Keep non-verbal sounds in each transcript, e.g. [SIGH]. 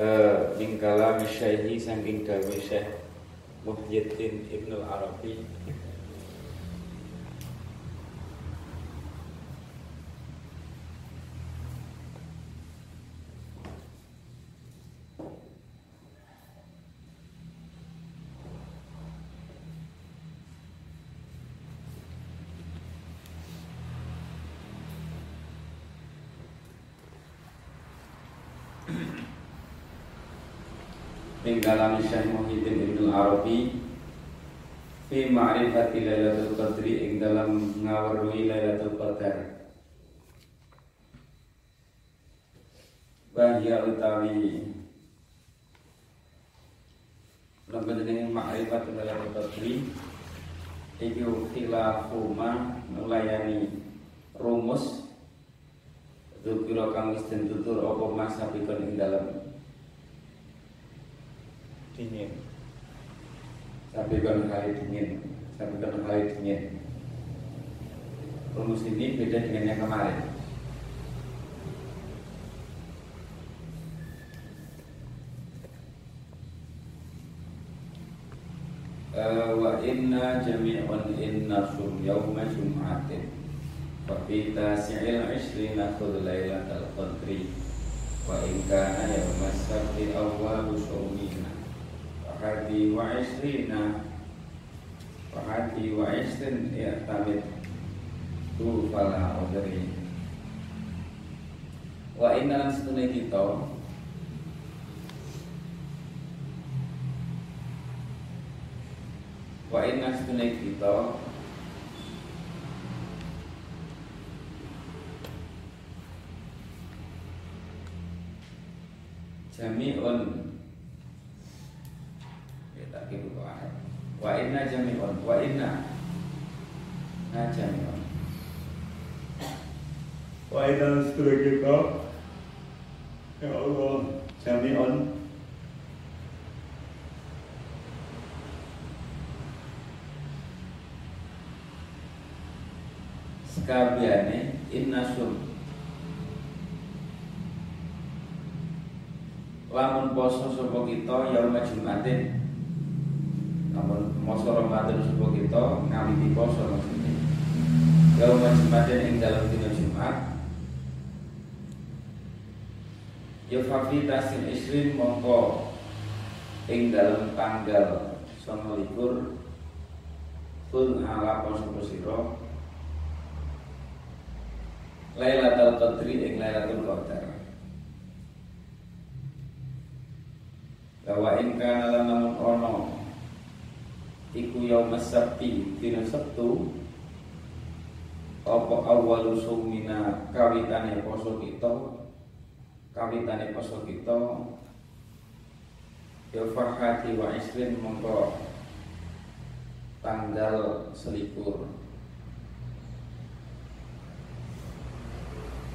uh, min kalam syaihi saking dawe Syekh Muhyiddin Ibnu Arabi min kalam Syekh Muhyiddin Ibnu Arabi fi ma'rifati Lailatul Qadri ing dalam ngaweruhi Lailatul Qadar. Bahya utawi lembar jenenge ma'rifatul Lailatul Qadri iki khilafu ma melayani rumus Dukiro kang wis tutur apa mas sabikon ing dalam dingin. Sampai kan hari dingin. Sampai kan hari dingin. Rumus ini beda dengan yang kemarin. Uh, wa inna jami'un inna sum yawma jum'atin. Wa fi tasi'il ishrina khudh lailatal qadri. Wa in kana yawma sabti awwalu hadi wa isrina. Wa wa isrin ya tamit tu fala udri. Wa inna lan setune kita wa inna setune kita jami'un kita butuh ayat wa inna jami'un wa inna na jami'un wa setelah kita ya Allah jami'un sekabiane inna sum. Lamun poso sapa kita yaum Jumatin namun masa Ramadan sebuah kita ngaliti poso maksudnya Yaum Jumatin ing dalam dina Jumat. Ya fafi tasin isrin mongko ing dalam tanggal sama likur Kun ala poso posiro Lailatul Qadri ing Lailatul Qadar. Bahwa ing kana namun ono iku yaum sabti dina Sabtu apa awalu sumina kawitane poso kita kawitane poso kita ya farhati wa isrin mongko tanggal selikur.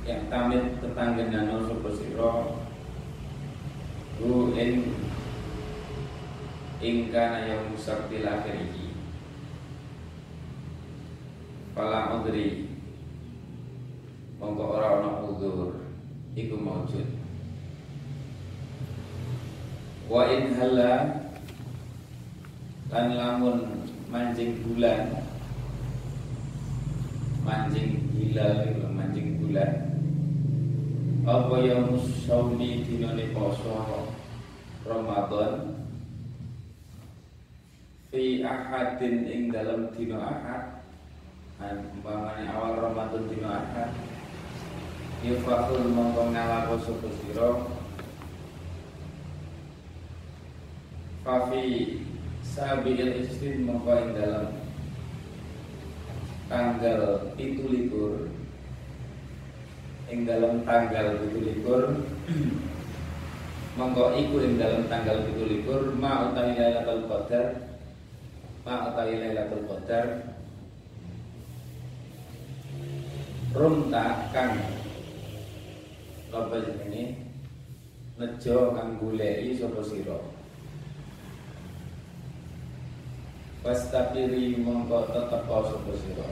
Yang tamit tetanggenan sapa sira ku ing ingkana yang musabtil akhiriki Fala udri. Mongko ora ana udzur iku maujud. Wa in hala lan lamun mancing bulan mancing hilal mancing bulan. Apa yang musaumi dinane poso Ramadan fi ahadin ing dalam dino ahad. Umpamane awal Ramadan dino ahad yufakul mongko ngalako sapa sira? Fafi sabil istin mongko ing dalam tanggal itu likur ing dalam tanggal itu likur [CLEARS THROAT] mongko iku ing dalam tanggal itu likur ma utawi lailatul qadar ma utawi lailatul qadar. Rumta kang apa jenenge? Nejo kang goleki sapa sira? Pastapiri mongko tetep sapa sira?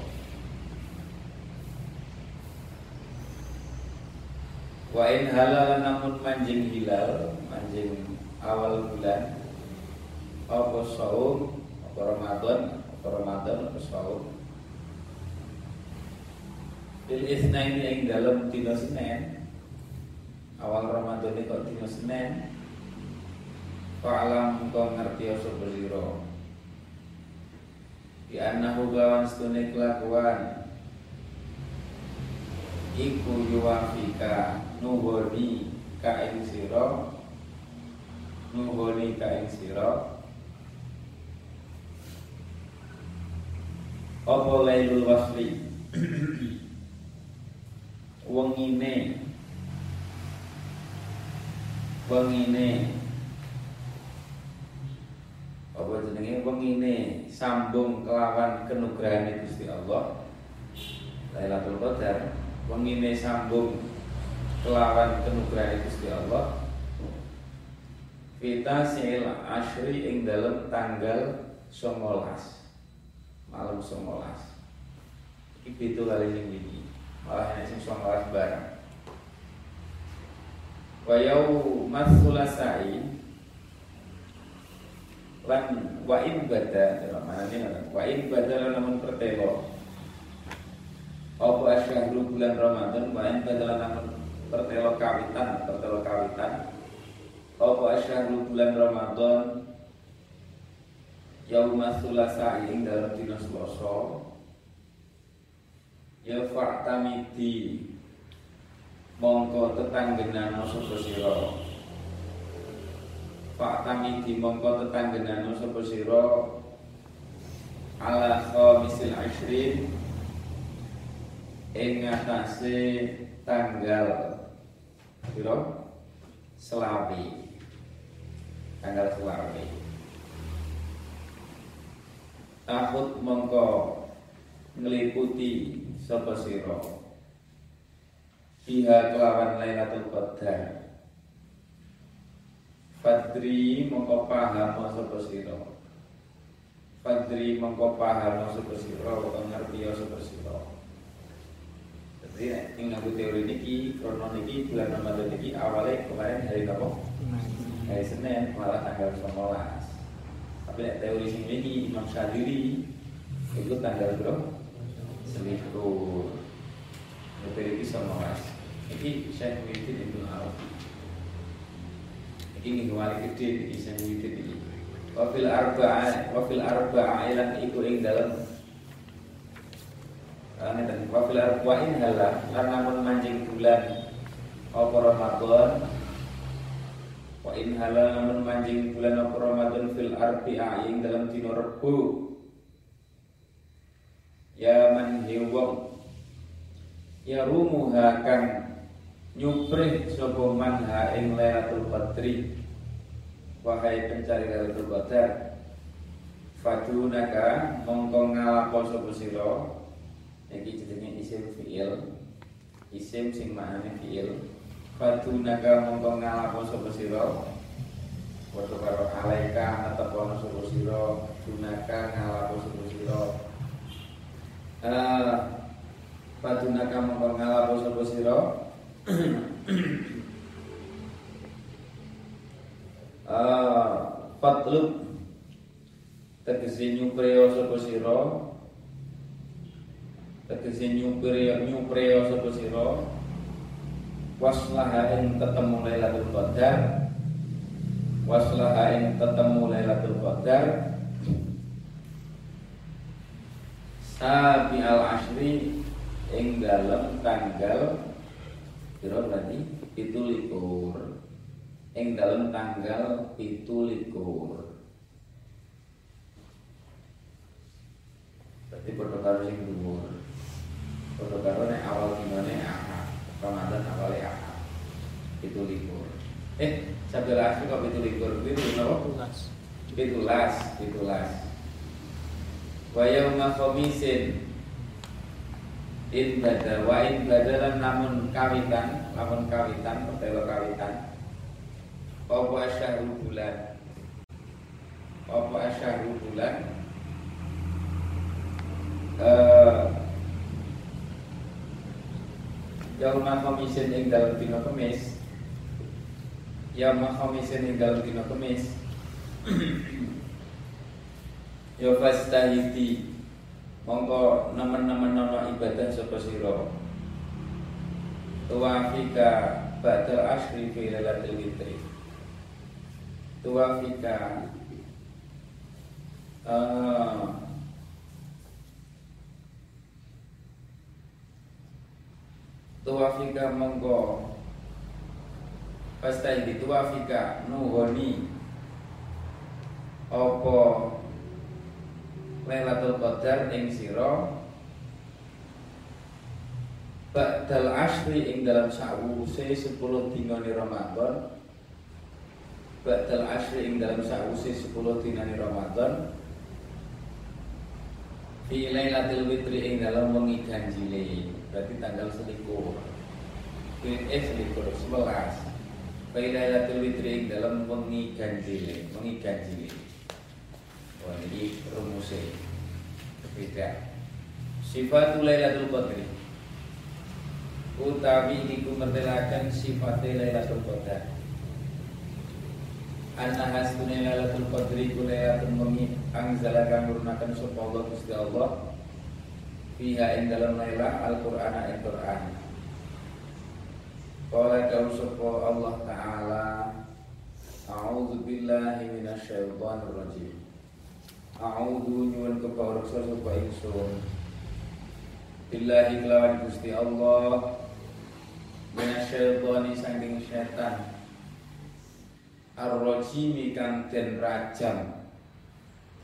Wa in halal namun manjing hilal, manjing awal bulan apa saum, apa Ramadan, apa Ramadan, apa saum. Bil isnaini ing dalam dina Senin. Awal Ramadan kok dina Senin. Fa'alam kau ngerti sapa sira. Di annahu lawan setune kelakuan Iku yuwafika nuhoni kain siro Nuhoni kain Apa lailul wasli? Wengine. Wengine. Apa jenenge? Wengine. Sambung kelawan kenugrahan Gusti Allah. Lailatul Qadar. Wengine sambung kelawan kenugrahan Gusti Allah. Kita sil asri ing dalam tanggal 19 19 iki itu kali sing iki malah enek sing 19 barang wa yaumas sulasai lan wa in bada mana ini wa in bada namun pertelo. Apa asyahru bulan Ramadan wa in bada namun pertelo kawitan pertelo kawitan. Apa asyahru bulan Ramadan yauma sulasa ing dalam dina Selasa. Ya fa'tamidi. Mongko tetanggenan sapa sira? Pak kami di mongko tetanggenan sapa sira? Ala khamisil ashrin ing atase tanggal piro selawi. Tanggal selawi takut mongko ngeliputi sapa sira Iha kelawan Lailatul Qadar Fadri mongko paham sapa sira. Fadri mongko paham sapa sira utawa ngerti sapa sira. Jadi ing nganggo teori niki, krono niki bulan Ramadan niki awalnya kemarin hari apa? Hari Senin malah tanggal 19. Tapi teori sing ini Imam Syadili itu tanggal berapa? Selikur. Teori ini 19. Ini saya Muhyiddin Ibnu Arabi ini kembali gede di sing wirid iki wafil arba'a wafil arba'a ilan iku ing dalem ngeten wafil arba'in halah lan namun mancing bulan apa Ramadan wa in halal namun mancing bulan apa Ramadan fil arba'a ing dalam dina Rebo. Ya man hiwong ya rumuha kang nyuprih sapa man ha ing Qadri. Wahai pencari Lailatul Qadar fadunaka mongko ngalapo sapa sira? Iki jenenge isim fiil. Isim sing maknane fiil fadunaka mongko ngalapo sapa sira Waktu karo alaika atau kono sapa sira dunaka ngalapo sapa sira eh Fadunaka mongko ngalapo sapa sira [CLEARS THROAT] uh, Fatlub. Tegesi nyupreo sapa sira sapa sira Waslaha ing tetemu Lailatul Qadar. Waslaha ing tetemu Lailatul Qadar. Sabi al Ashri ing dalam tanggal Kira berarti? Itu likur Ing dalam tanggal itu likur Berarti dhuwur. Pada karo nek awal Ahad, Ramadan awalnya Ahad. Itu likur. Eh, sambil asli kok itu likur itu napa? Pitulas, pitulas. Wa yauma khamisin in bada wa in badalan namun kawitan namun kawitan pertelo kawitan apa asyahru bulan apa asyahru bulan eh Yauma khamisin ing dalem kemis. Yauma khamisin ing dalem dina kemis. Ya [CLEARS THROAT] fastahiti Mongko nemen-nemen nono ibadah sapa sira? Tuwafika Ba'dal asri fi lailatul witri Tuwafika uh, tuwafika mongko Pastai di tuwafika nuhoni. Opo Lailatul Qadar ing sira? Ba'dal asri ing dalam sa'wuse 10 dina ni Ramadan. Ba'dal asri ing dalam sa'wuse 10 dina ni Ramadan. Fi Lailatul Witri ing dalam wengi ganjile berarti tanggal selikur eh selikur sebelas. Lailatul Witri dalam wengi ganjil wengi ganjil. Wah ini rumusnya. Beda. Sifat Lailatul Qadri. Utawi iku mertelakan sifat Lailatul Qadar. Anna hasbuna Lailatul Qadri ku Lailatul wengi. Angzala kang nurunaken sapa Allah Gusti Allah fiha ing dalam lailah Al-Qur'an al Qur'an. Qala kau Allah taala A'udzu billahi minasyaitonir rajim. A'udzu nyuwun kepawreksa sapa ingsun. Billahi kelawan Gusti Allah minasyaitoni saking setan. Ar-rajimi kang den rajam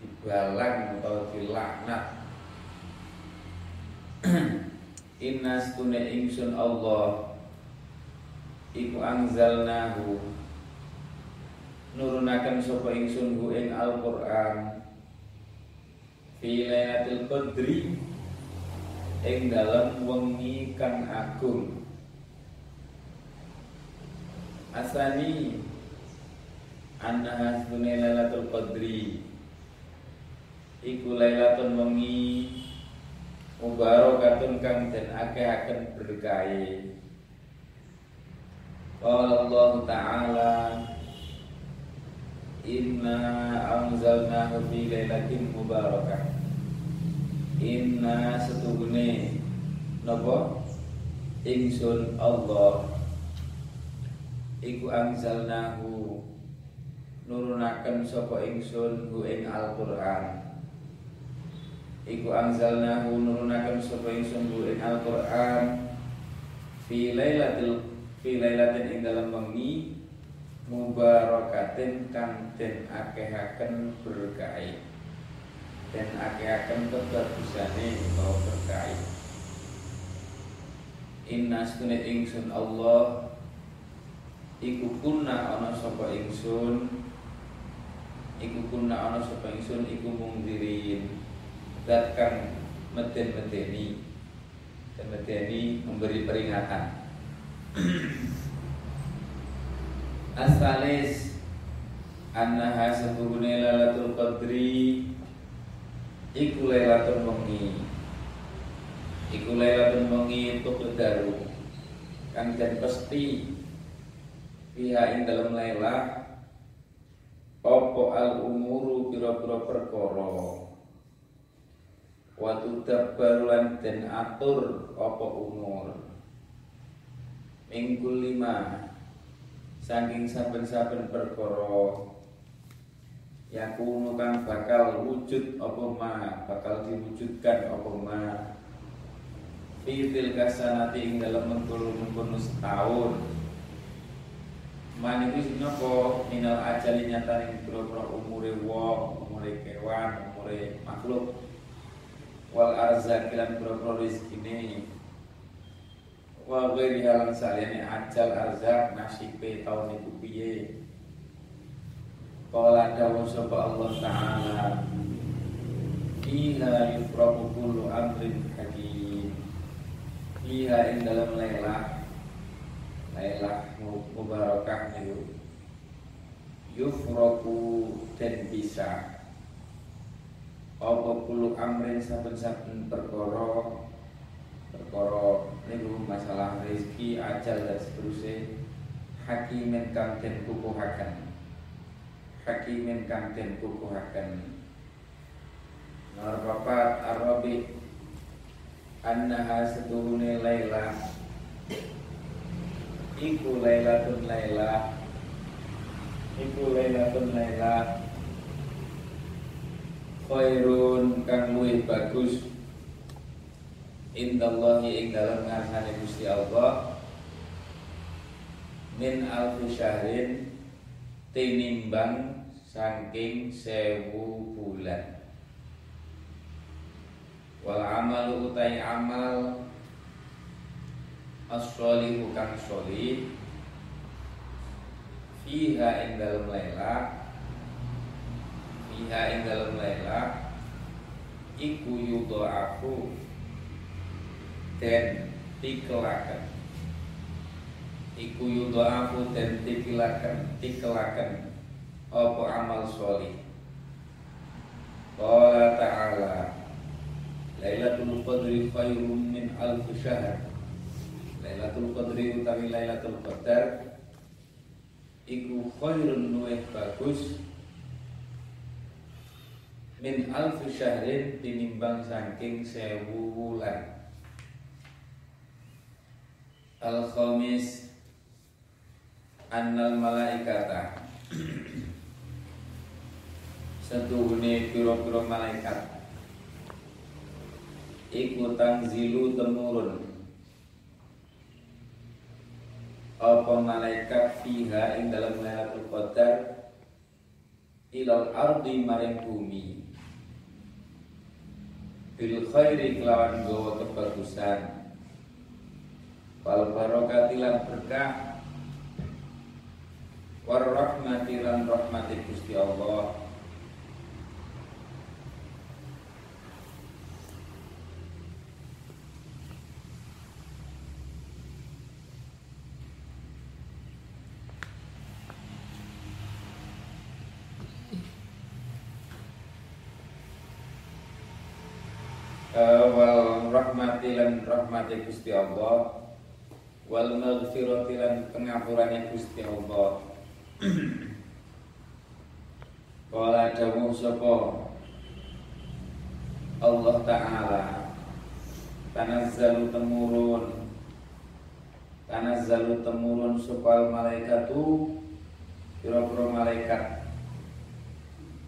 dibalang atau dilaknat [CLEARS THROAT] Inna stune ingsun Allah. Iku angzalnahu Nurunakan sopa ingsun hu ing Al-Quran. Fi laylatil qadri. Ing dalam wengi kang agung. Asani. Anna hasbune laylatul qadri. Iku laylatul wengi mubarakatun kang den akeh-aken berkahi. Allah Ta'ala Inna anzalnahu fi lailatin mubarakah. Inna setuhune Napa? Ingsun Allah Iku anzalnahu Nurunaken sapa ingsun hu ing Al-Qur'an Iku anzalnahu nurunakan sapa ingsun ing Al-Qur'an fi lailatil fi lailatin ing dalam wengi mubarakatin kang den akehaken berkahi. Den akehaken kebagusane utawa berkahi. Inna stune ingsun Allah Iku kunna ana sapa ingsun Iku kunna ana sapa ingsun iku mungdirin zat kang meden-medeni dan medeni memberi peringatan. [CLEARS THROAT] Asalis Annaha setuhune lalatul qadri Iku lailatul wengi. Iku lailatul itu kedaru. Kan dan pasti Pihak ing dalam lailah Opo al umuru pira-pira perkara Watu dabarulan dan atur apa umur? Minggu lima. Saking saben-saben perkara Yakunu kang bakal wujud apa ma? Bakal diwujudkan apa ma? Fitil kasanati ing dalam mengkono-mengkono setahun. Man itu napa minal ajali nyata ing pira-pira umure wong, umure kewan, umure makhluk wal arzak lan boro rezekine wa ghairi halan saliyane ajal arzak nasibe taun iku piye? Qala dawu sapa Allah taala Iha yufraku kullu amrin hakim. Iha ing dalam lailah Lailah mubarakah itu Yufraku dan bisa apa kulo amrin saben-saben perkara? Perkara niku masalah rezeki ajal dan seterusnya. Hakimin kang den kukuhaken. Hakimin kang den kukuhaken. Nomor papat arabi annaha setuhune laila. Iku lailatun laila. Iku lailatun laila khairun kang luwih bagus. Indallahi ing dalem ngarsane Gusti Allah. Min alfi syahrin tinimbang saking sewu bulan. Wal amalu utai amal. As-solihu kang solih fiha ing dalem laila fiha ing dalem laila iku yudha'afu den tikelaken iku yudha'afu den tikilaken tikelaken apa amal sholih Qala ta'ala Lailatul Qadri khairum min alf syahr. Lailatul Qadri utawi Lailatul Qadar Iku khairun nuweh bagus Min alf syahrin tinimbang saking sewu wulan. Al-Khamis annal malaikata. Setuhune pira-pira malaikat. Iku zilu temurun. Apa malaikat fiha ing dalam Lailatul Qadar? Ilal ardi maring bumi bil khairi kelawan gawa kebagusan. Wal barokatilan berkah. Warahmati lan rahmati Gusti Allah uh, wal rahmati lan rahmati Gusti Allah wal maghfirati lan pengapurane Gusti Allah. Kala dawuh sapa? Allah Ta'ala. Tanazzalu temurun. Tanazzalu temurun supal malaikatu Kira-kira malaikat.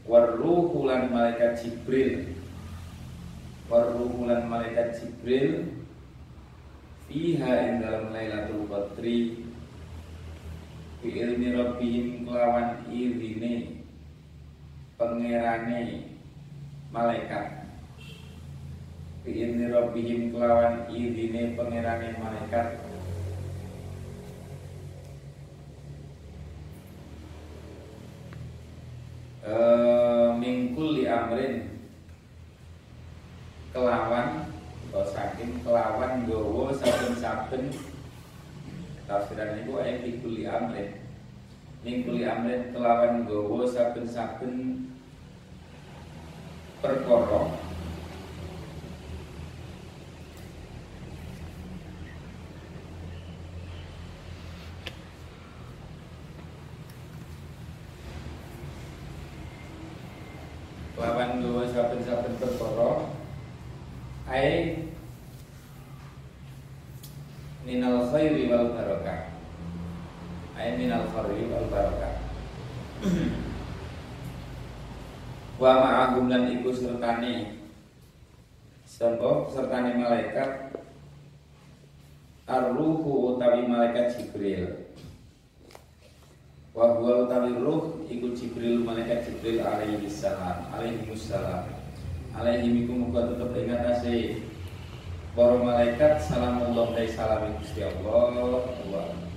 Warruhulan malaikat Jibril Warruhulan malaikat Jibril Fiha yang dalam Lailatul Qadri bi ilmi rabbihim kelawan izine pangerane malaikat. Bi ilmi rabbihim kelawan izine pangerane malaikat. E, mingkul li amrin kelawan atau saking kelawan gowo saben-saben. Tafsiran niku ayat dikuli amrin ning kuli amrin kelawan gowo saben-saben perkara kelawan gowo saben-saben perkara ai minal khairi wal barakah ay minal khairi wal barakah. Wa ma'ahum lan iku sertane sapa? Sertane malaikat. Arruhu utawi malaikat Jibril. Wa huwa utawi ruh iku Jibril malaikat Jibril alaihi salam alaihi salam alaihi miku muga tetep ing atase Para malaikat salamullah dari salam Gusti Allah. Allah.